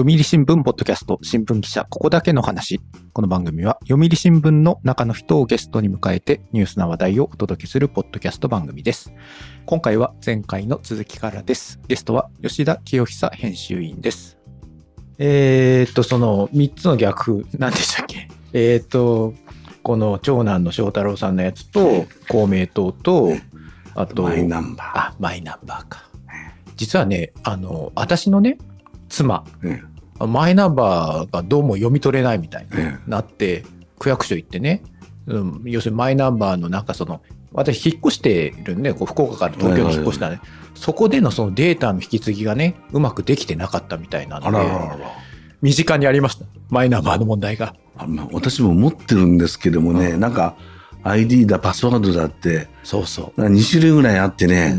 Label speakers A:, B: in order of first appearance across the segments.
A: 読売新聞ポッドキャスト新聞記者ここだけの話。この番組は読売新聞の中の人をゲストに迎えてニュースな話題をお届けするポッドキャスト番組です。今回は前回の続きからです。ゲストは吉田清久編集員です。えーっと、その3つの逆風、何でしたっけ？えーっと、この長男の翔太郎さんのやつと、公明党と、あと、
B: マイナンバー。
A: あ、マイナンバーか。実はね、あの、私のね、妻、
B: え
A: マイナンバーがどうも読み取れないみたいに
B: え
A: なって、区役所行ってね、うん、要するにマイナンバーのなんかその、私引っ越してるんで、こう福岡から東京に引っ越したね、そこでのそのデータの引き継ぎがね、うまくできてなかったみたいな
B: あ
A: ので、
B: らららら。
A: 身近にありました。マイナンバーの問題が。
B: あまあ私も持ってるんですけどもね、なんか ID だパスワードだって
A: そうそ
B: なんか2種類ぐらいあって
A: う。
B: ね、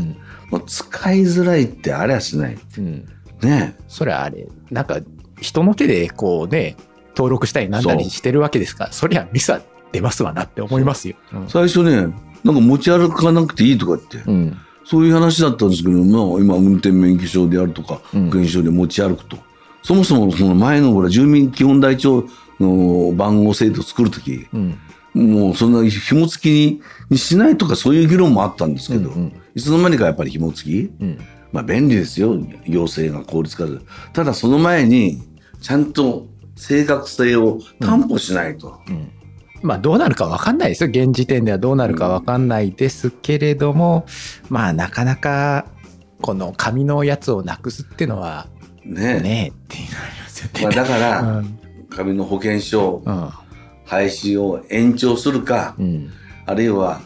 A: うん。
B: もう使いづらいってありゃしない。
A: うん。
B: ね。
A: それはあれ、なんか人の手でこうね、登録したりなんだりしてるわけですから、そりゃミスは出ますわなって思いますよ。う。ん。
B: 最初ねなんか持ち歩かなくていいとかって、
A: うん。
B: そういう話だったんですけど、まあ、今運転免許証であるとか
A: うん。
B: 保険証で持ち歩くと、そもそもその前のほら住民基本台帳の番号制度を作るとき
A: うん。
B: もうそんな紐付きににしないとかそういう議論もあったんですけど、
A: うんうん。
B: いつの間にかやっぱり紐付き、
A: うん。
B: まあ便利ですよ。行政が効率化する。ただその前にちゃんと正確性を担保しないと、
A: うん。まあどうなるか分かんないですよ。現時点ではどうなるか分かんないですけれども、まあなかなかこの紙のやつをなくすっていうのは
B: ね
A: ねっていうのありますよね。
B: まあ、だから、
A: うん。
B: 紙の保険証
A: うん。
B: 廃止を延長するか、
A: うん。
B: あるいは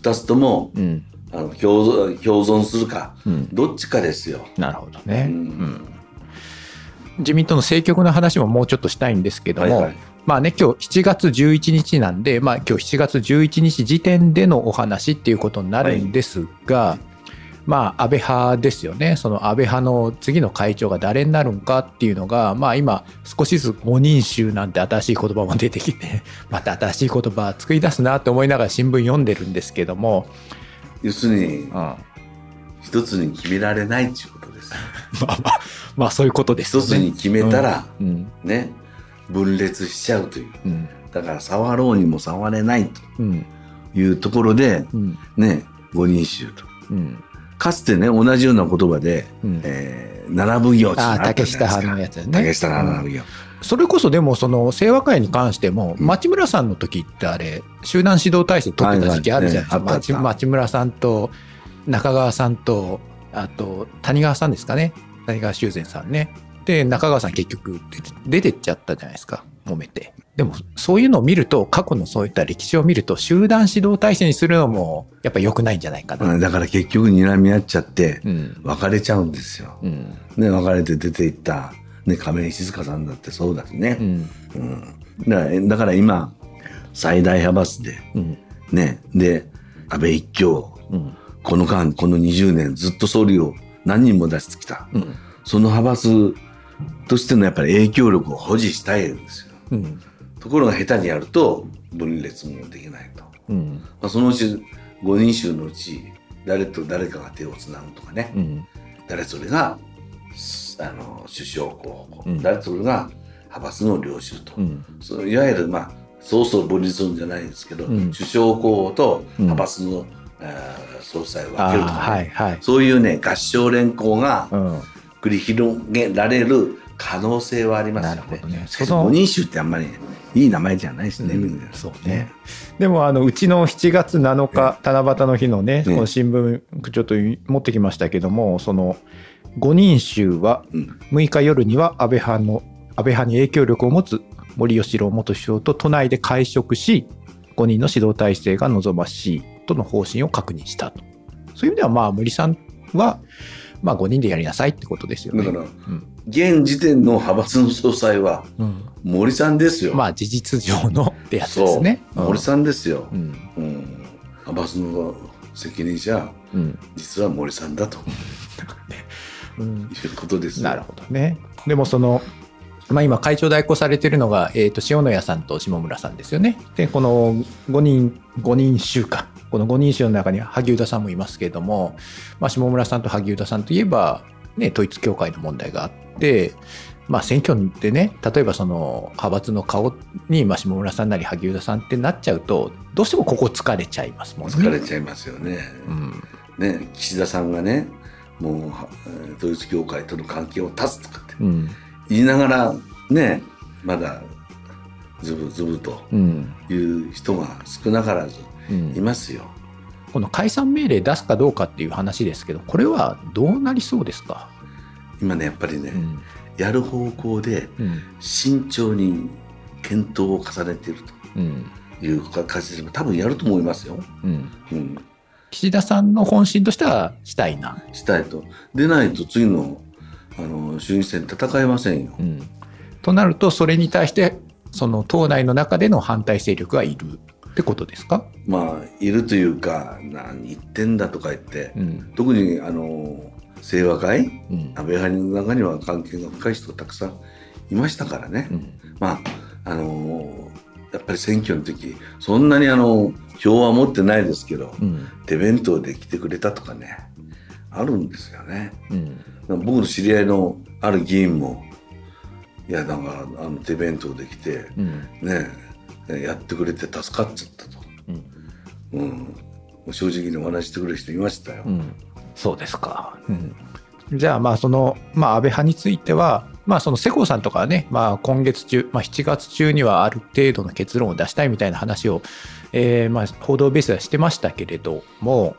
B: 2つとも
A: うん。
B: あの共存共存するか
A: うん。
B: どっちかですよ。
A: なるほどね。
B: うん
A: うん自民党の政局の話ももうちょっとしたいんですけども、
B: はいはい。
A: まあね、今日7月11日なんで、まあ今日7月11日時点でのお話っていうことになるんですが、まあ安倍派ですよね。その安倍派の次の会長が誰になるんかっていうのが、まあ今少しずつ五人衆なんて新しい言葉も出てきて、また新しい言葉作り出すなって思いながら新聞読んでるんですけども、
B: 要するに
A: うん、ま
B: 一つに決められないっていうことです。
A: あまあ、まあそういうことですよね。
B: 一つに決めたら、
A: うん、
B: ね分裂しちゃうという。
A: うん、
B: だから触ろうにも触れない
A: うん、
B: というところで
A: うん、
B: ね五人衆と。
A: うん、
B: かつてね同じような言葉で、
A: うん。
B: えー奈良奉行
A: ああ、竹下派のやつね。
B: 竹下派の奉行、
A: それこそでもその清和会に関しても
B: うん。
A: 町村さんの時ってあれ集団指導体制取ってた時期あるじゃないですか、町村さんと中川さんとあと谷川さんですかね。谷川修善さんね。で中川さん結局出てっちゃったじゃないですか。揉めて。でもそういうのを見ると過去のそういった歴史を見ると集団指導体制にするのもやっぱ良くないんじゃないかな、
B: うんだから結局睨み合っちゃって
A: うん。
B: 別れちゃうんですよ。
A: うん。
B: ね別れて出ていった、ね、亀井静香さんだってそうだしね。
A: うん。
B: うん。だからだから今最大派閥で
A: うん。
B: ねで安倍一強
A: うん
B: この間この20年ずっと総理を何人も出してきた。
A: うん。
B: その派閥としてのやっぱり影響力を保持したいんですよ。
A: うん。
B: ところが下手にやると分裂もできないと。
A: うん。
B: まあ、そのうち5人衆のうち誰と誰かが手をつなぐとかね、
A: うん。
B: 誰それがすあの首相候補、
A: うん。
B: 誰それが派閥の領袖と、
A: うん。
B: そういわゆるまあそうそう分立するんじゃないんですけど、
A: うん。
B: 首相候補と
A: うん。
B: 派閥の、あー総裁を分けるとかね、
A: はいはい。
B: そういうね合唱連行が
A: うん。
B: 繰り広げられる可能性はありますよね。
A: ね。その
B: 五人衆ってあんまりいい名前じゃないですね。
A: うん。そうね。でもあのうちの7月7日七夕の日のね、
B: うん。
A: この新聞ちょっと持ってきましたけどもその5人衆は
B: うん。
A: 6日夜には安倍派の安倍派に影響力を持つ森喜朗元首相と都内で会食し5人の指導体制が望ましいとの方針を確認したと。そういう意味ではまあ森さんはまあ5人でやりなさいってことですよね。
B: だから
A: うん。
B: 現時点の派閥の総裁は
A: うん。
B: 森さんですよ。
A: まあ事実上のってやつですね。
B: そう森さんですよ。
A: うん。
B: うん。派閥の責任者
A: うん。
B: 実は森さんだと。
A: うん。
B: いうことですよ。
A: なるほどね。でもその、まあ、今会長代行されてるのが、えー、と塩谷さんと下村さんですよね。でこの5人5人衆かこの5人衆の中には萩生田さんもいますけれども、まあ、下村さんと萩生田さんといえばね、統一教会の問題があって、まあ、選挙でね、例えばその派閥の顔に、まあ、下村さんなり萩生田さんってなっちゃうと、どうしてもここ疲れちゃいますもんね。
B: 疲れちゃいますよね。
A: うん。
B: ね、岸田さんがね、もう統一教会との関係を断つとかって
A: うん。
B: 言いながら、ね、まだズブズブと
A: うん。
B: いう人が少なからず
A: うん
B: いますよ。
A: この解散命令出すかどうかっていう話ですけど、これはどうなりそうですか？
B: 今ね、やっぱりね、
A: うん。
B: やる方向で
A: うん。
B: 慎重に検討を重ねている
A: うん。
B: という形で多分やると思いますよ。
A: うん。
B: うん、
A: 岸田さんの本心としてはしたいな。
B: したいと。でないと次のあの衆院選戦えませんよ。
A: うん。となると、それに対して、その党内の中での反対勢力がいるってことですか？
B: まあいるというか何言ってんだとか言って、
A: うん。
B: 特にあの清和会？
A: うん。
B: 安倍派の中には関係が深い人がたくさんいましたからね。
A: うん。
B: まああのやっぱり選挙の時そんなにあの票は持ってないですけど、
A: うん。
B: 手弁当で来てくれたとかねあるんですよね。
A: うん。
B: 僕の知り合いのある議員もいやだからあの手弁当で来て
A: うん。
B: ねやってくれて助かっちゃったと、
A: うん。
B: うん、正直にお話してくれる人いましたよ。
A: うん。そうですか。うん。じゃあ、まあ、その、まあ、安倍派については、まあ、その世耕さんとかはね、まあ、今月中、まあ、7月中にはある程度の結論を出したいみたいな話を、えーまあ、報道ベースではしてましたけれども、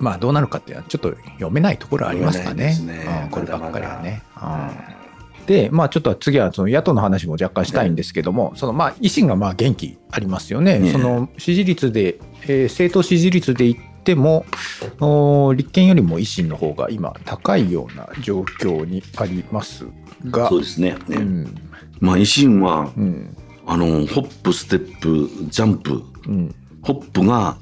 A: まあ、どうなるかっていうのは、ちょっと読めないところはありますかね。
B: ね。
A: うんこればっかりはね。
B: まだまだ。
A: うん。で、まあ、ちょっと次はその野党の話も若干したいんですけども、そのまあ維新がまあ元気ありますよね、
B: ね
A: その支持率で、えー政党支持率で言っても、お立憲よりも維新の方が今、高いような状況にありますが、
B: そうですねね、
A: うん、
B: まあ維新は
A: うん、
B: あのホップステップジャンプ。
A: うん、
B: ホップが、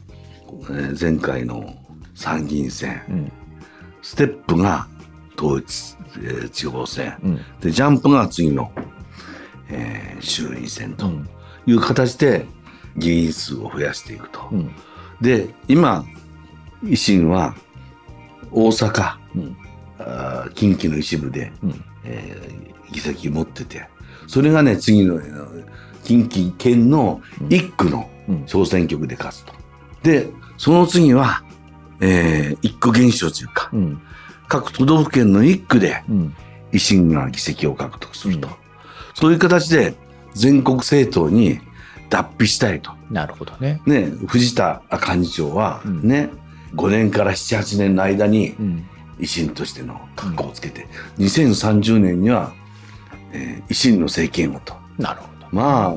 B: えー前回の参議院選。
A: うん、
B: ステップが統一、えー地方選。
A: うん、
B: でジャンプが次の、えー衆院選と
A: うん、
B: いう形で議員数を増やしていくと。
A: うん、
B: で今維新は大阪
A: うん、
B: あー近畿の一部で、
A: うん、
B: えー議席持っててそれがね次のえー近畿圏の1区の
A: うん、
B: 小選挙区で勝つと。でその次は、えー、1区減少というか
A: うん、
B: 各都道府県の1区で
A: うん、
B: 維新が議席を獲得すると、
A: うん。
B: そういう形で全国政党に脱皮したいと。
A: なるほどね。
B: ね、藤田幹事長は
A: うん。
B: ね、5年から7、8年の間に
A: うん、
B: 維新としての格好をつけて、2030年には、えー維新の政権をと。
A: なるほど。
B: まあ、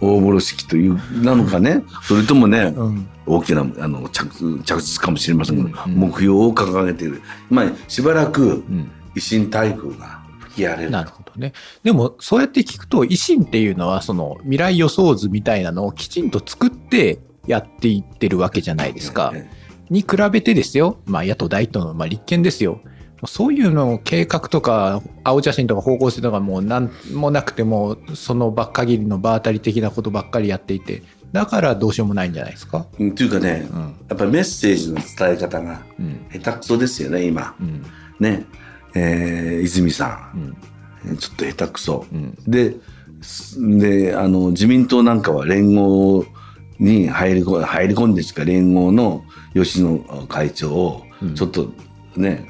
B: 大風呂敷という、なのかね、それともね、
A: うん、
B: 大きなあの着着実かもしれませんけど、目標を掲げている。まあ、しばらく
A: うん。
B: 維新台風が吹き荒れる。
A: なるほどね。でも、そうやって聞くと、維新っていうのは、その未来予想図みたいなのをきちんと作ってやっていってるわけじゃないですか。
B: ね
A: に比べてですよ、まあ、野党第一党の、まあ、立憲ですよ。そういうのを計画とか、青写真とか方向性とかもうなんもなくても、その場限りの場当たり的なことばっかりやっていて、だからどうしようもないんじゃないですか？
B: うんというかね、
A: うん。
B: やっぱりメッセージの伝え方が
A: うん。
B: 下手くそですよね、今。
A: うん。
B: ね。えー泉さ
A: うん。
B: ん、ちょっと下手くそ。
A: うん。
B: で、すで、あの、自民党なんかは連合に入り込入り込んでしか連合の吉野会長を
A: うん、
B: ちょっとね、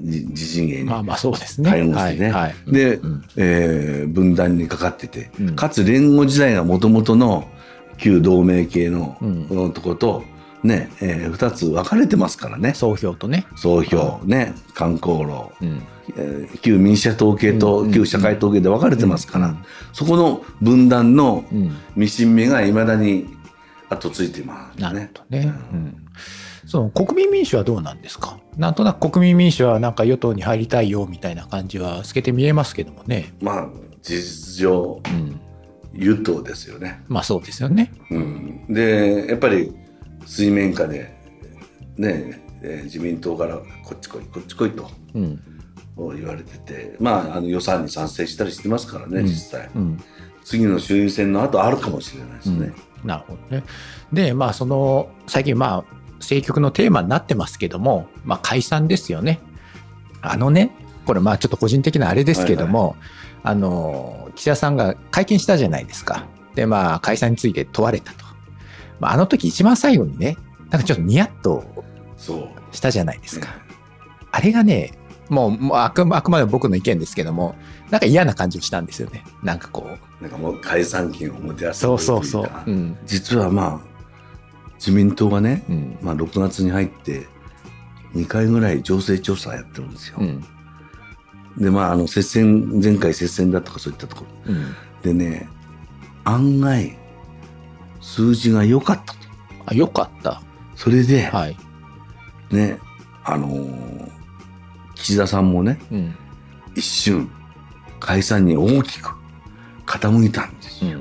B: 自陣営に
A: まあまあそうですね。
B: 介護してね。
A: はい。はい
B: で、
A: うん
B: えー分断にかかってて、
A: うん
B: かつ連合時代がもともとの旧同盟系の、のとこと、ね、えー二つ分かれてますからね。
A: 総評とね。
B: 総評、ね、観光路、
A: うん。
B: えー旧民主党系と
A: うん
B: 旧社会党系で分かれてますから、
A: うん
B: そこの分断の
A: うん。
B: ミシン目がいまだに後ついてます
A: なる
B: ね。
A: ほどね。うん。その国民民主はどうなんですか？なんとなく国民民主はなんか与党に入りたいよみたいな感じは透けて見えますけどもね。
B: まあ事実上
A: うん。
B: 与党ですよね。
A: まあそうですよね。
B: うん、でやっぱり水面下で、ねえー自民党からこっち来いこっち来いと
A: うん。
B: 言われてて、まあ、あの予算に賛成したりしてますからね、
A: うん
B: 実際
A: うん。
B: 次の衆院選の後あるかもしれないですね。
A: なるほどね。で、まあその、最近まあ政局のテーマになってますけども、まあ解散ですよね。あのね、これまあちょっと個人的なあれですけども、あの、岸田さんが会見したじゃないですか。で、まあ解散について問われたと。まあ、あの時一番最後にね、なんかちょっとニヤッと
B: そう。
A: したじゃないですか。あれがね、もうもうあくあくまでも僕の意見ですけども、なんか嫌な感じをしたんですよね。なんかこう。
B: なんかもう解散金をもてあそ
A: そうそうそう。うん。
B: 実はまあ、自民党がね、
A: うん。
B: まあ6月に入って2回ぐらい情勢調査やってるんですよ。
A: うん。
B: で、まあ、あの、接戦、前回接戦だとかそういったところ。
A: うん。
B: でね、案外、数字が良かったと。
A: あ、よかった。
B: それで、
A: はい。
B: ね、あのー岸田さんもね、
A: うん。
B: 一瞬、解散に大きく傾いたんですよ。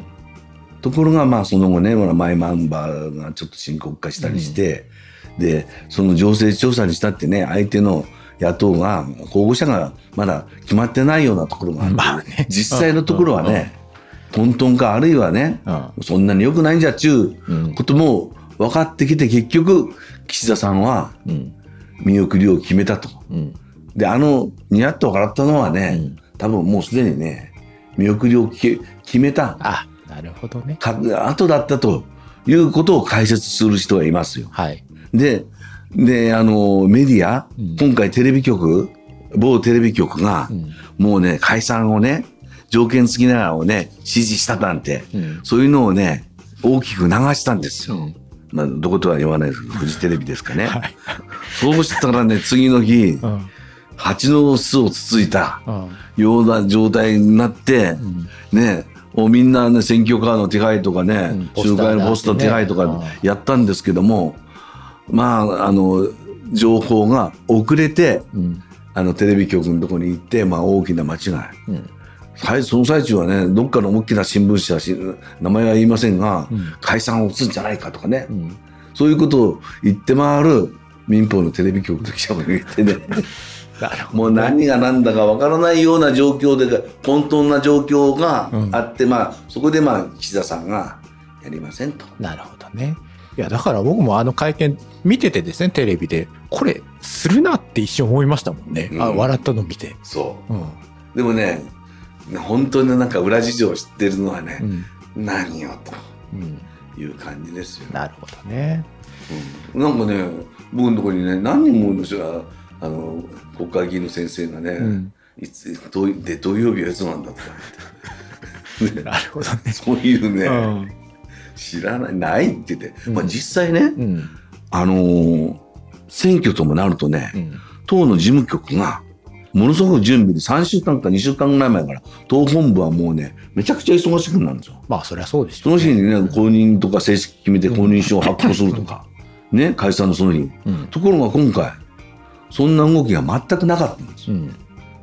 A: うん。
B: ところが、まあ、その後ね、ほらマイナンバーがちょっと深刻化したりして、で、その情勢調査にしたってね、相手の野党が、候補者がまだ決まってないようなところがあ
A: まあね
B: 実際のところはね、トントンか、あるいはね、
A: うん。
B: そんなに良くないんじゃっちゅ
A: うん
B: うことも分かってきて、結局、岸田さんは
A: うん。
B: 見送りを決めたと。
A: うん。
B: で、あの、ニヤッと笑ったのはね、
A: うん
B: 多分もうすでにね、見送りを決決めた
A: あ、なるほどね。
B: か後だったということを解説する人がいますよ。
A: はい。
B: で、で、あの、メディア、
A: うん
B: 今回テレビ局、某テレビ局が
A: う、ん。
B: もうね、解散をね、条件付きながらをね、指示したなんて、
A: うん。
B: そういうのをね、大きく流したんですよ。
A: うん。
B: まあ、どことは言わないですけど、フジテレビですかね。
A: はい。
B: そうしたらね、次の日、
A: うん。
B: 蜂の巣をつついた
A: うん。
B: ような状態になって、
A: うん。
B: ね、もうみんなね、選挙カーの手配とかね、
A: うん
B: 集会のポストの手配とかやったんですけども、まあ、あの、情報が遅れて、
A: うん。
B: あの、テレビ局のところに行って、まあ、大きな間違い。
A: うん。
B: はい、その最中はね、どっかの大きな新聞社し、名前は言いませんが、
A: うん
B: 解散を打つんじゃないかとかね、
A: うん。
B: そういうことを言って回る民放のテレビ局の記者もいてね、もう何が何だかわからないような状況で、混沌な状況があって、まあ、そこでまあ、岸田さんがやりませんと。
A: ど。なるほどね。いや、だから僕もあの会見見ててですね、テレビで、これ、するなって一瞬思いましたもんね。あ、
B: うん
A: 笑ったの見て。
B: そ
A: うん。
B: う。でもね、本当になんか裏事情を知ってるのはね
A: う、ん。
B: 何よ
A: うん。
B: という感じですよ。
A: なるほどね。
B: うんなんかね、僕のところにね、何人もの人が、あの、国会議員の先生がね、
A: うん。
B: いつ、どうで、土曜日はいつなんだとか言って。ね
A: なるほどね。
B: そういうね、
A: うん。
B: 知らない、ないって言って、
A: うん
B: まあ実際ね、
A: うん。
B: あのー選挙ともなるとね、
A: うん。
B: 党の事務局が、ものすごく準備で3週間か2週間ぐらい前から、党本部はもうね、めちゃくちゃ忙しくなるんですよ。
A: まあ、そりゃそうです
B: その日にね、公認とか正式決めて公認書を発行するとか、ね、解散のその日。
A: うん。
B: ところが今回、そんな動きが全くなかったんですよ。
A: うん。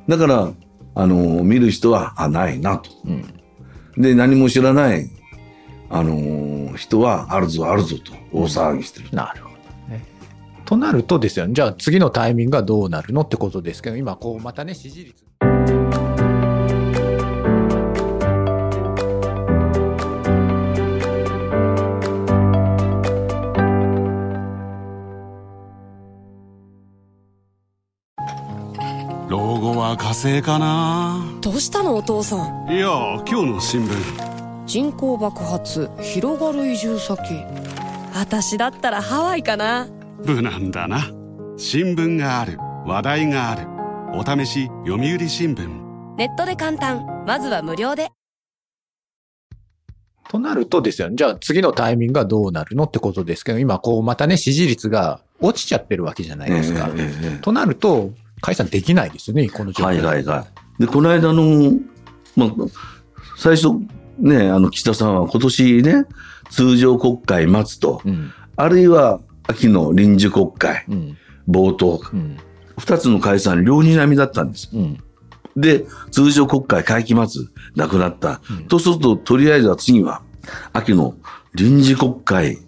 B: だから、あのー見る人は、あ、ないなと。
A: うん。
B: で、何も知らない、あのー人は、あるぞあるぞと大騒ぎしてる。
A: なるほどね。となるとですよね、じゃあ次のタイミングがどうなるのってことですけど、今、こう、またね、支持率。
C: 後は火星かな。
D: どうしたのお父さん？
C: いや今日の新聞。
D: 人口爆発広がる移住先。私だったらハワイかな。
C: 無難だな。新聞がある。話題がある。お試し読売新聞。
D: ネットで簡単。まずは無料で。
A: となるとですよね、じゃあ次のタイミングがどうなるのってことですけど、今、こう、またね、支持率が落ちちゃってるわけじゃないですか。となると、解散できないですよね、この状況。
B: はいはいはい。で、この間の、まあ、最初、ね、あの、岸田さんは今年ね、通常国会待つと、
A: うん。
B: あるいは秋の臨時国会
A: うん。
B: 冒頭、
A: うん。
B: 二つの解散両にみだったんです。
A: うん。
B: で、通常国会会期末、なくなった。
A: うん
B: とすると、とりあえずは次は、秋の臨時国会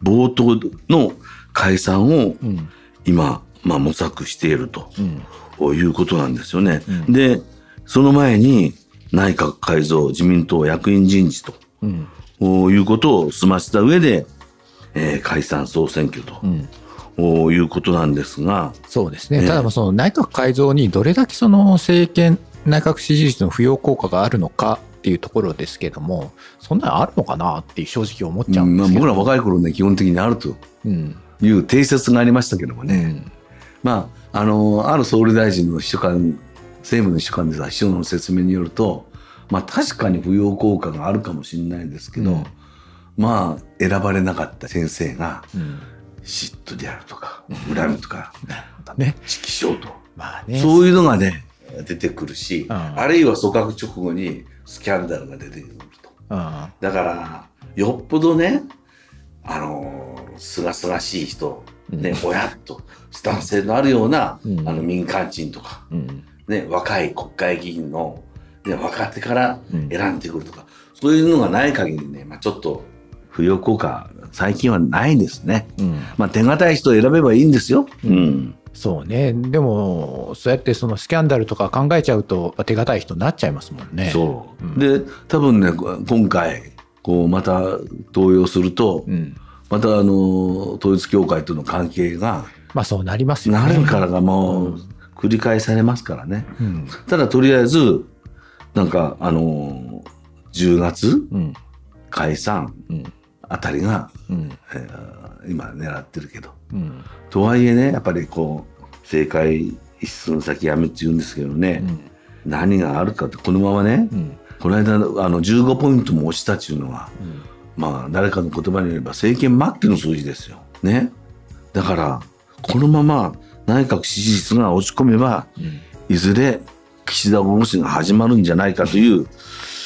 B: 冒頭の解散を
A: うん。
B: 今、まあ、模索していると
A: うん。
B: いうことなんですよね。
A: うん
B: で、その前に内閣改造、自民党役員人事と
A: うん。
B: いうことを済ませた上で、えー解散総選挙と
A: うん。
B: おいうことなんですが、
A: そうですね。
B: ええ
A: ただ、その内閣改造にどれだけその政権、内閣支持率の扶養効果があるのかっていうところですけども、そんなのあるのかなって正直思っちゃうん
B: まあ、
A: ですけど。
B: 僕ら若い頃ね、基本的にあると
A: うん。
B: いう定説がありましたけどもね、
A: うん。
B: まあ、あの、ある総理大臣の秘書官、政務の秘書官でさ、秘書の説明によると、まあ確かに扶養効果があるかもしれないですけど、
A: うん
B: まあ選ばれなかった先生が
A: うん。
B: 嫉妬であるとか、恨みとか、
A: ね。
B: 指揮症と、
A: まあね。
B: そういうのがね、出てくるし、
A: うん
B: あるいは組閣直後にスキャンダルが出てくると。
A: うん。
B: だから、よっぽどね、あのー、すがすがしい人、ね、親と、スタンス性のあるような、
A: うん
B: あの民間人とか、
A: うん。
B: ね、若い国会議員の、ね、若手から
A: うん
B: 選んでくるとか、そういうのがない限りね、まあ、ちょっと、扶養効果、最近はないですね。
A: うん。
B: まあ、手堅い人を選べばいいんですよ。うん。
A: そうね。でも、そうやってそのスキャンダルとか考えちゃうと、手堅い人になっちゃいますもんね。
B: そう。
A: うん
B: で、多分ね、今回、こう、また登用すると、
A: うん。
B: またあの、統一教会との関係が、
A: まあそうなりますよね。
B: なるからがもう、繰り返されますからね。
A: うん。
B: ただ、とりあえず、なんか、あの、10月
A: うん。
B: 解散
A: うん。
B: あたりが、
A: うん。
B: えー今狙ってるけど。
A: うん。
B: とはいえね、やっぱりこう、政界一寸先やめって言うんですけどね、何があるかって、このままね、
A: うん。
B: この間、あの、15ポイントも落ちたっていうのは、
A: うん。
B: まあ、誰かの言葉によれば政権末期の数字ですよ。ね。だから、このまま内閣支持率が落ち込めば、
A: うん。
B: いずれ岸田降ろしが始まるんじゃないかという、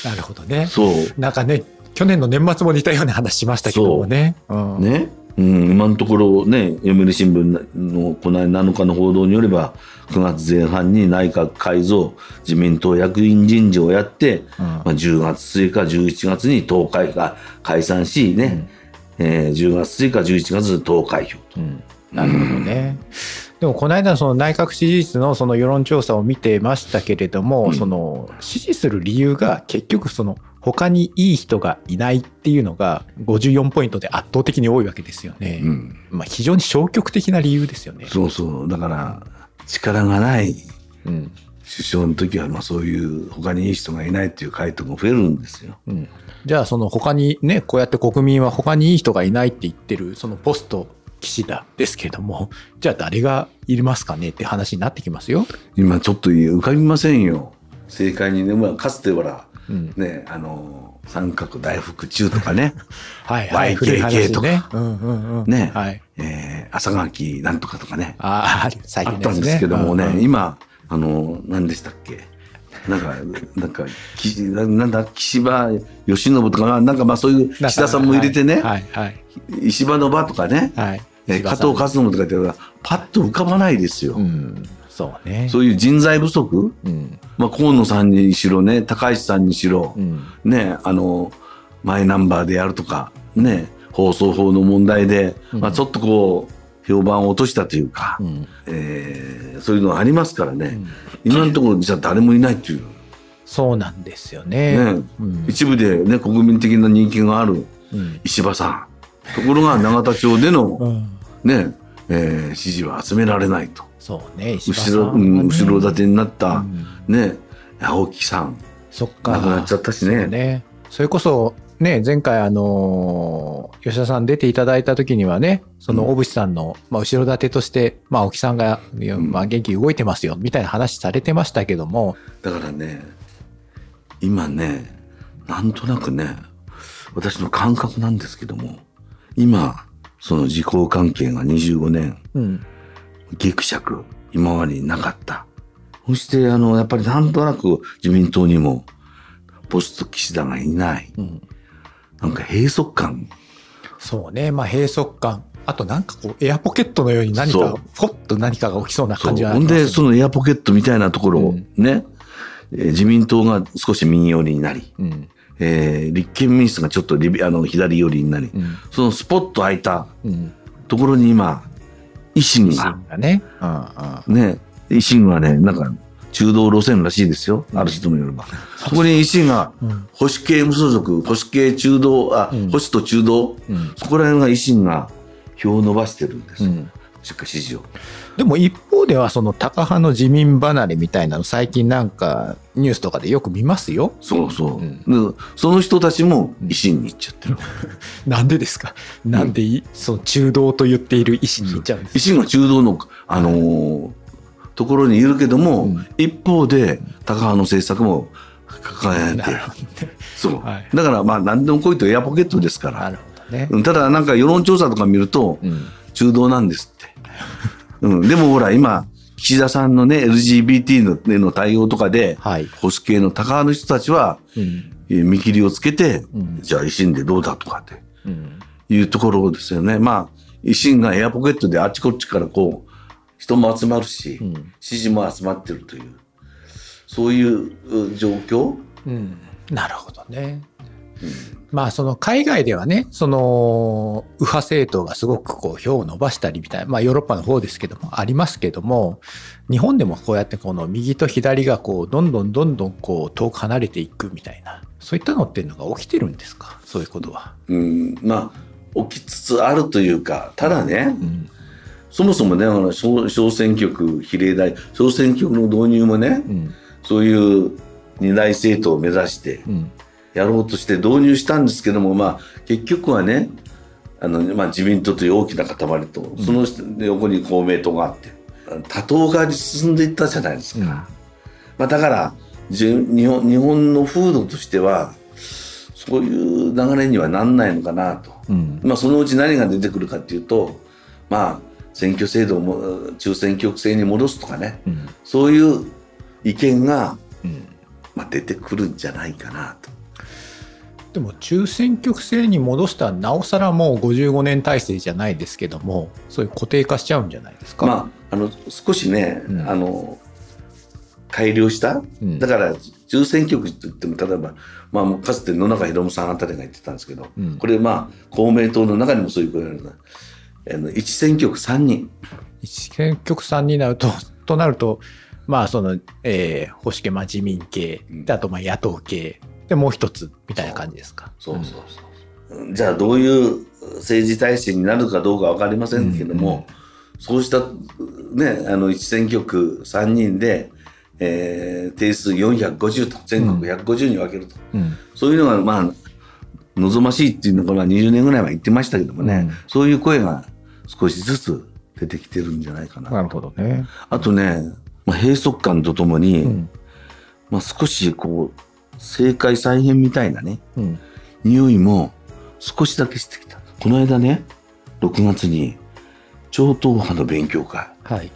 A: なるほどね。
B: そう、
A: なんかね、去年の年末も似たような話しましたけどもね。うん。
B: ね。うん、今のところね、読売新聞のこの間7日の報道によれば、9月前半に内閣改造、自民党役員人事をやって、
A: うん
B: まあ、10月1日、11月に党会が解散しね、えー10月1日、11月投開票と。
A: うんなるほどね。でもこの間のその内閣支持率のその世論調査を見てましたけれども、
B: うん
A: その支持する理由が結局その他にいい人がいないっていうのが54ポイントで圧倒的に多いわけですよね。
B: うん、
A: まあ非常に消極的な理由ですよね。
B: そうそう。だから、力がない
A: うん。
B: 首相の時は、まあそういう他にいい人がいないっていう回答が増えるんですよ。
A: うん。じゃあその他にね、こうやって国民は他にいい人がいないって言ってるそのポスト岸田ですけども、じゃあ誰がいりますかねって話になってきますよ。
B: 今ちょっと浮かびませんよ。政界にね、まあかつてほら、
A: うん。
B: ね、あの、三角大福中とかね、
A: はいはい。
B: YKK とか
A: ね。うんうんうん。
B: ね
A: はい。
B: えー、朝垣なんとかとかね、
A: ああ、最
B: あったんですけどもね、
A: うんうん
B: 今、あの、何でしたっけ？なんか、なんか、きななんだ、岸場義信とかな、なんかまあそういう岸田さんも入れてね、
A: はいはい。
B: 石破の場とかね、
A: はい。
B: えー加藤勝信とか言ってパッと浮かばないですよ。
A: うん。そうね。
B: そういう人材不足？
A: うん。
B: まあ、河野さんにしろね、高市さんにしろ、
A: うん。
B: ね、あの、マイナンバーでやるとか、ね、放送法の問題で、
A: うん
B: まあ、ちょっとこう、評判を落としたというか、
A: うん。
B: えーそういうのがありますからね、
A: うん
B: 今のところじゃ誰もいないっていう、
A: そうなんですよね。
B: ね
A: うん。
B: 一部でね、国民的な人気がある
A: うん。
B: 石破さん。ところが永田町での、
A: うん
B: ね、えー支持は集められないと。
A: そうね。
B: 後ろ、
A: ん
B: 後ろ盾になった、
A: うん
B: ね、青木さん。
A: そっか。
B: 亡くなっちゃったしね
A: それこそ、ね、前回あのー吉田さん出ていただいた時にはね、その小渕さんの、まあ、後ろ盾として、まあ、青木さんが、まあ、元気動いてますよ、みたいな話されてましたけども、
B: だからね、今ね、なんとなくね、私の感覚なんですけども、今、その時効関係が25年、
A: うん。
B: ぎくしゃく、今までになかった。そして、あの、やっぱりなんとなく自民党にも、ポスト岸田がいない。
A: うん。
B: なんか閉塞感。
A: そうね。まあ、閉塞感。あとなんかこう、エアポケットのように何かポッと何かが起きそうな。感じはあります
B: ほんで、そのエアポケットみたいなところを
A: うん
B: ね、えー自民党が少し右寄りになり、
A: うん。
B: えー立憲民主がちょっとリビあの左寄りになり、
A: うん。
B: そのスポッと空いた
A: うん。
B: ところに今、維新
A: 維
B: が、
A: 新がね。うんうん。
B: ね、維新はね、なんか、中道路線らしいですよ。ある人によれば。そこに維新が、
A: うん
B: 保守系無所属、保守系中道、あ、
A: うん
B: 保守と中道、
A: うん。
B: そこら辺が維新が票を伸ばしてるんです。しっかり支持を。
A: でも一方ではそのタカ派の自民離れみたいなの最近なんかニュースとかでよく見ますよ。
B: そうそう。
A: うん
B: でその人たちも維新に行っちゃってる。
A: なんでですか？なんでい、その中道と言っている維新に行っちゃうんです
B: 維新は中道の、あのーところにいるけども、
A: うん
B: 一方で高派の政策も抱えて
A: るね。
B: そう、
A: はい
B: だからまあ何でも来いとエアポケットですから
A: なるほどね。
B: うんただなんか世論調査とか見ると
A: うん。
B: 中道なんですって、うん、でもほら今岸田さんのね LGBT のへの対応とかで
A: はい。
B: 保守系の高派の人たちは
A: うん。
B: えー見切りをつけて、
A: うん
B: じゃあ維新でどうだとかって
A: うん。
B: いうところですよね。まあ、維新がエアポケットであっちこっちからこう、人も集まるし、
A: うん
B: 支持も集まってるという、そういうう状況。
A: うん。なるほどね。まあその海外ではね、その右派政党がすごくこう票を伸ばしたりみたいな、まあヨーロッパの方ですけども、ありますけども、日本でもこうやってこの右と左がこうどんどんどんどんこう遠く離れていくみたいな、そういったのっていうのが起きてるんですか？そういうことは。
B: うん、まあ、起きつつあるというか、ただね、
A: うん。
B: そもそもね、あの小小選挙区、比例代、小選挙区の導入もね、
A: うん。
B: そういう二大政党を目指して
A: うん。
B: やろうとして導入したんですけども、まあ、結局はね、あの、まあ、自民党という大きな塊と、その横に公明党があって、多党化に進んでいったじゃないですか。まあ、だから日本日本の風土としてはそういう流れにはなんないのかなと、
A: うん。
B: まあ、そのうち何が出てくるかっていうとまあ選挙制度をも中選挙区制に戻すとかね
A: うん。
B: そういう意見が、
A: うん。
B: まあ、出てくるんじゃないかなと。
A: でも中選挙区制に戻したらなおさらもう55年体制じゃないですけどもそういう固定化しちゃうんじゃないですか？
B: まあ、あの少しね、
A: うん。
B: あの改良した、
A: うん。
B: だから中選挙区といっても例えば、まあ、かつて野中宏さんあたりが言ってたんですけど、
A: うん。
B: これまあ公明党の中にもそういう声があるあの1選挙区3人。
A: 一選挙区さんになると となるとまあその、えー、保守系、まあ、自民系あとまあ野党系でもう一つみたいな感じですか？
B: そうそうそう、じゃあどういう政治体制になるかどうか分かりませんけども、そうした、ね、あの1選挙区3人で、えー定数450と全国150に分けると、
A: うん。
B: そういうのがまあ望ましいっていうのがまあ20年ぐらいは言ってましたけどもね、
A: うん。
B: そういう声が少しずつ出てきてるんじゃないかな。
A: なるほどね。
B: あとね、まあ、閉塞感とともに、
A: うん。
B: まあ、少しこう政界再編みたいなね
A: うん。
B: 匂いも少しだけしてきた。この間ね、6月に超党派の勉強会、
A: はい。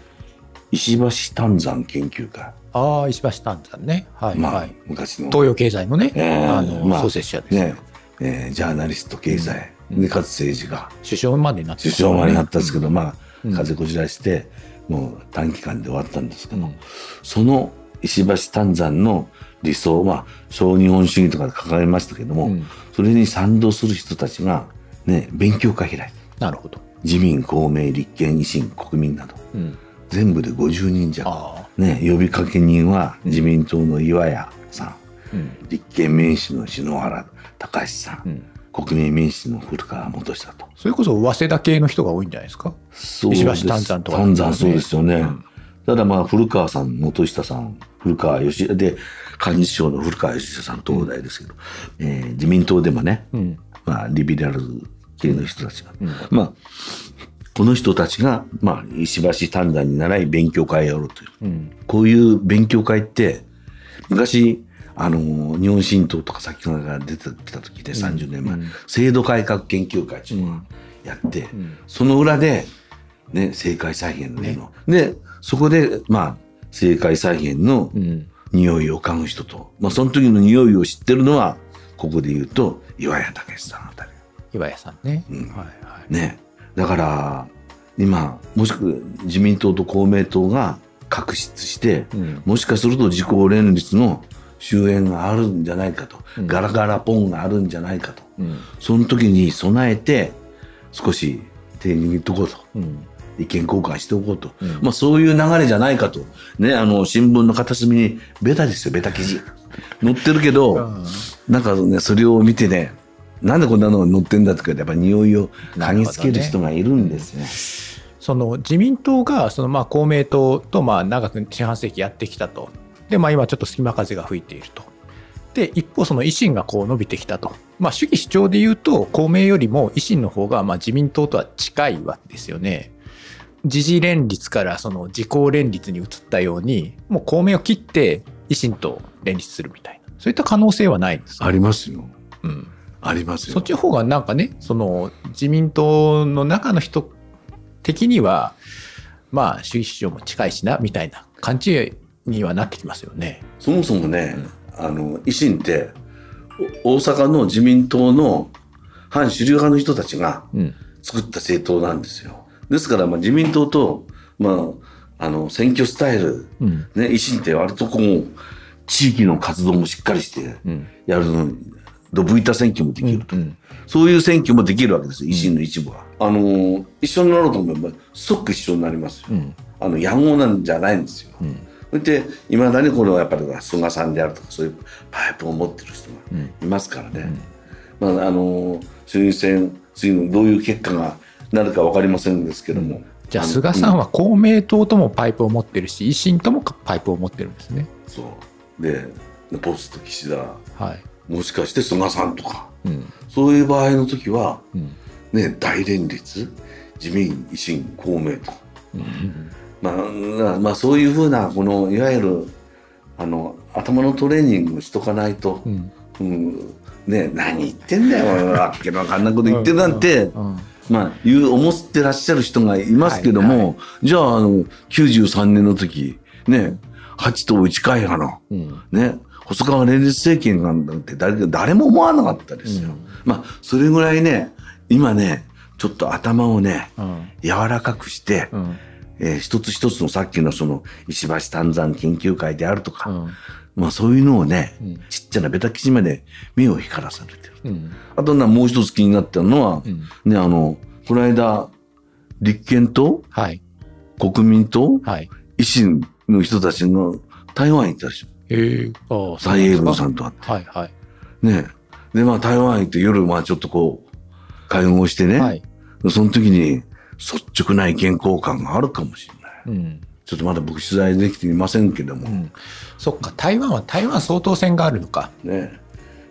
B: 石橋丹山研究会、
A: ああ石橋丹山ね。はい、
B: まあ、
A: はい。
B: 昔の。
A: 東洋経済のね、
B: えー
A: あの、
B: まあ
A: 創設者です、
B: ね、えージャーナリスト経済、
A: うん。
B: でかつ政治が。
A: 首相までになって
B: 首相までなったんですけど、まあ、
A: うん。
B: 風こじらして、もう短期間で終わったんですけど、
A: うん。
B: その石橋丹山の理想は、小日本主義とかで掲げましたけども、
A: うん
B: それに賛同する人たちが、ね、勉強会開いた。
A: なるほど。
B: 自民、公明、立憲、維新、国民など、
A: うん、
B: 全部で50人弱。
A: ああ、
B: ね、呼びかけ人は自民党の岩屋さん、
A: うん
B: 立憲民主の篠原隆さん、
A: うん、
B: 国民民主の古川元久と。
A: それこそ早稲田系の人が多いんじゃないですか？石橋丹山とか
B: 丹山そうですよね。
A: うん
B: ただまあ古川さん、元久さん、古川義で幹事長の古川義久さん東大ですけど、えー自民党でもね、
A: うん、
B: まあリベラル系の人たちが、
A: うん。
B: まあこの人たちがまあ石橋丹山に習い勉強会をやろうという。
A: うん、
B: こういう勉強会って、昔、あの、日本新党とか先ほどが出てきた時で30年前、
A: うん
B: 制度改革研究会っていうのをやって、
A: うん。
B: その裏で、ね、政界再現のの、で、そこで、まあ、政界再現の
A: うん、
B: 匂いを嗅ぐ人と、まあ、その時の匂いを知ってるのは、ここで言うと、岩谷武さんあたり。
A: 岩屋さんね。
B: うん。
A: はいはい。
B: ね。だから、今、もしく自民党と公明党が確執して、
A: うん、
B: もしかすると自公連立の終焉があるんじゃないかと、
A: うん。
B: ガラガラポンがあるんじゃないかと、
A: うん、
B: その時に備えて、少し手握っとこうと、
A: うん、
B: 意見交換しておこうと、
A: うん
B: まあそういう流れじゃないかと、ね、あの、新聞の片隅にベタですよ、ベタ記事。載ってるけど、なんかね、それを見てね、なんでこんなの載ってんだとか、やっぱ匂いを嗅ぎつける人がいるんですね。
A: その自民党がそのまあ公明党とまあ長く四半世紀やってきたと。で、まあ今ちょっと隙間風が吹いていると。で、一方その維新がこう伸びてきたと。まあ主義主張で言うと公明よりも維新の方がまあ自民党とは近いわけですよね。時事連立からその自公連立に移ったように、もう公明を切って維新と連立するみたいな。そういった可能性はないんですか
B: ありますよ。
A: うん。
B: ありますよ。
A: そっちの方がなんかね、その自民党の中の人的には、まあ主義主張も近いしな、みたいな感じにはなってきますよね。
B: そもそもね、あの維新ってお大阪の自民党の反主流派の人たちが
A: うん。
B: 作った政党なんですよ。ですから、まあ、自民党と、まあ、あの選挙スタイル、
A: うん。
B: ね、維新って割とこう地域の活動もしっかりして
A: うん。
B: やるのにドブ板選挙もできると、
A: うん。
B: そういう選挙もできるわけですよ維新の一部は。あの一緒になろうと思えば即一緒になりますよ。
A: うん。
B: あの野合なんじゃないんですよ。
A: うん。
B: それでいまだにこれはやっぱり菅さんであるとかそういうパイプを持ってる人が
A: うん。
B: いますからね、まあ、あの衆院選次のどういう結果がなるか分かりませんですけども、
A: じゃあ
B: の
A: 菅さんは公明党ともパイプを持ってるし、維新ともパイプを持ってるんですね。
B: うんそうでポスト岸田
A: はい。
B: もしかして菅さんとか
A: うん。
B: そういう場合の時は、
A: うん。
B: ね、大連立自民維新公明と、
A: うん。
B: まあまあ、そういうふうなこのいわゆるあの頭のトレーニングをしとかないと、
A: うん。
B: うんね、何言ってんだよ、わけのわかんないこと言ってるなんて、
A: うん。
B: まあ、言う、思ってらっしゃる人がいますけども、
A: はい
B: じゃあ、あの、93年の時、ね、8党1会派の、
A: うん。
B: ね、細川連立政権なんて誰誰も思わなかったですよ。
A: うん
B: まあ、それぐらいね、今ね、ちょっと頭をね、
A: うん。
B: 柔らかくして、
A: うん。
B: えー一つ一つのさっきのその石橋丹山研究会であるとか、
A: うん。
B: まあそういうのをね、
A: うん
B: ちっちゃなベタ記事まで目を光らされてる。
A: うん。
B: あとな、もう一つ気になったのは、
A: うん。
B: ね、あの、この間、立憲と
A: はい。
B: 国民と
A: はい。
B: 維新の人たちの台湾行ったでしょ。
A: へえ。ああ、
B: 蔡英文さ
A: ん。
B: んと会って。
A: はいはい。
B: ね。で、まあ台湾行って夜、まあちょっとこう、会合してね。
A: はい。
B: その時に、率直な意見交換があるかもしれない。
A: うん。
B: ちょっとまだ僕取材できていませんけども。
A: うん。そっか、台湾は台湾総統選があるのか。
B: ね。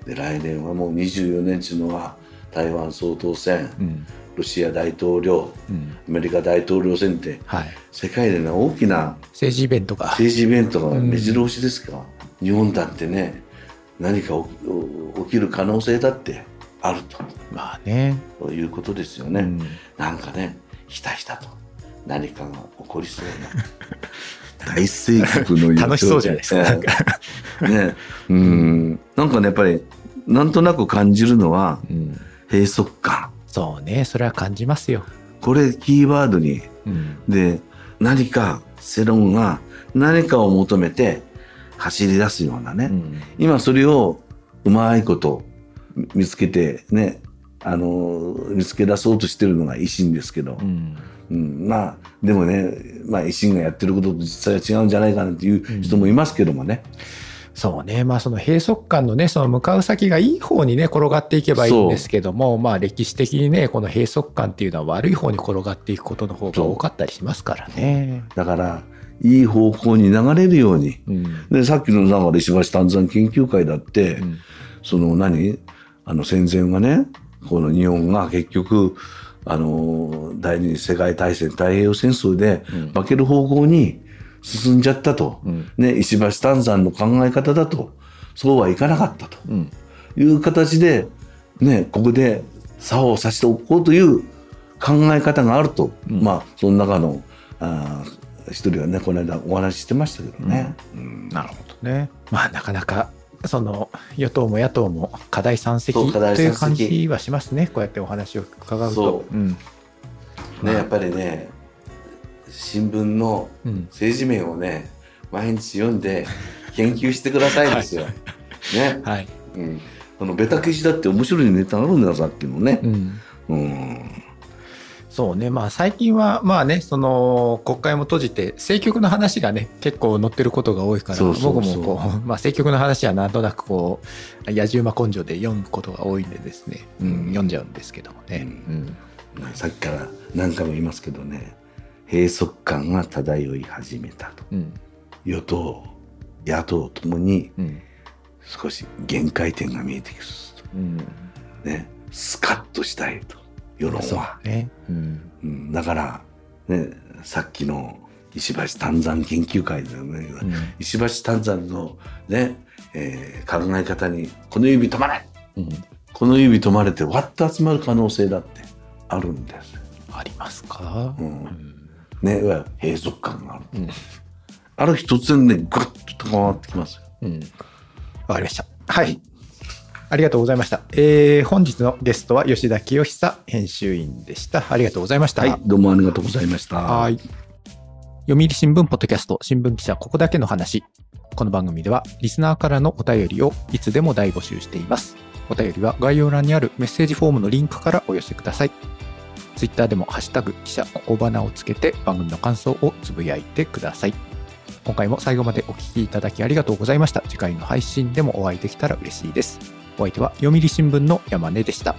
B: で、来年はもう24年っていうのは、台湾総統選、
A: うん。
B: ロシア大統領、
A: うん。
B: アメリカ大統領選って、
A: はい。
B: 世界での大きな
A: 政治イベントが。
B: 政治イベントが目白押しですか、日本だってね何か起き起きる可能性だってあると
A: まあね。
B: ということですよね、
A: うん。
B: なんかねひたひたと何かが起こりそうな 大盛局の
A: 楽しそうじゃないですか。なんか。
B: ねうんなんかねやっぱりなんとなく感じるのは
A: うん。
B: 閉塞感
A: そうね。それは感じますよ。
B: これキーワードに
A: うん。
B: で何か世論が何かを求めて走り出すようなね、
A: うん。
B: 今それをうまいこと見つけてねあの見つけ出そうとしてるのが維新ですけど
A: う、ん。
B: うんまあでもね、まあ、維新がやってることと実際は違うんじゃないかなっていう人もいますけどもね、
A: そうね。まあその閉塞感のね、その向かう先がいい方にね、転がっていけばいいんですけども、まあ歴史的にね、この閉塞感っていうのは悪い方に転がっていくことの方が多かったりしますからね。
B: だからいい方向に流れるように。
A: うん。
B: でさっきのだから石橋丹山研究会だって、
A: うん。
B: その何？あの戦前はねこの日本が結局あの第二次世界大戦太平洋戦争で
A: うん
B: 負ける方向に進んじゃったと、
A: うん。
B: ね、石橋丹山の考え方だとそうはいかなかったと
A: うん。
B: いう形で、ね、ここで差をさしておこうという考え方があると、
A: うん
B: まあその中のあー一人はねこの間お話ししてましたけどね。うん
A: なるほどね。まあなかなか、その与党も野党も課題山積という感じはしますね。こうやってお話を伺うと。
B: そ
A: うん。
B: ね、やっぱりね新聞の
A: うん。
B: 政治面をね毎日読んで研究してくださいですよ。ね、
A: はい。
B: うん、あのベタ記事だって面白いネタあるんだよさっきのね
A: う。ん。
B: うん、
A: そうね、まあ最近はまあね、その国会も閉じて、政局の話がね、結構載ってることが多いから、
B: そうそうそう
A: 僕もこう、まあ政局の話はなんとなくこう、野じ馬根性で読むことが多いんでですね、うん
B: うん
A: 読んじゃうんですけどもね。
B: う
A: うん
B: さっきから何回も言いますけどね閉塞感が漂い始めたと。
A: うん。
B: 与党、野党ともに
A: うん。
B: 少し限界点が見えてくる
A: うん。
B: と。ね、スカッとしたいと、世論は。
A: ね。うん。
B: うん、だから、ね、さっきの石橋丹山研究会だよね。
A: うん
B: 石橋丹山のね、えー考え方に、この指止まれ
A: うん。
B: この指止まれてわっと集まる可能性だってあるんです。
A: ありますか？
B: う
A: うんん。
B: ね、いわゆる閉塞感がある。
A: うん。
B: ある日突然ね、ぐっと高まってきますよ。
A: うん。わかりました。はい。ありがとうございました。えー、本日のゲストは吉田清久編集員でした。ありがとうございました。
B: はい、どうもありがとうございました。
A: はい。読売新聞ポッドキャスト新聞記者ここだけの話。この番組ではリスナーからのお便りをいつでも大募集しています。お便りは概要欄にあるメッセージフォームのリンクからお寄せください。ツイッターでもハッシュタグ記者ここばなをつけて番組の感想をつぶやいてください。今回も最後までお聞きいただきありがとうございました。次回の配信でもお会いできたら嬉しいです。お相手は読売新聞の山根でした。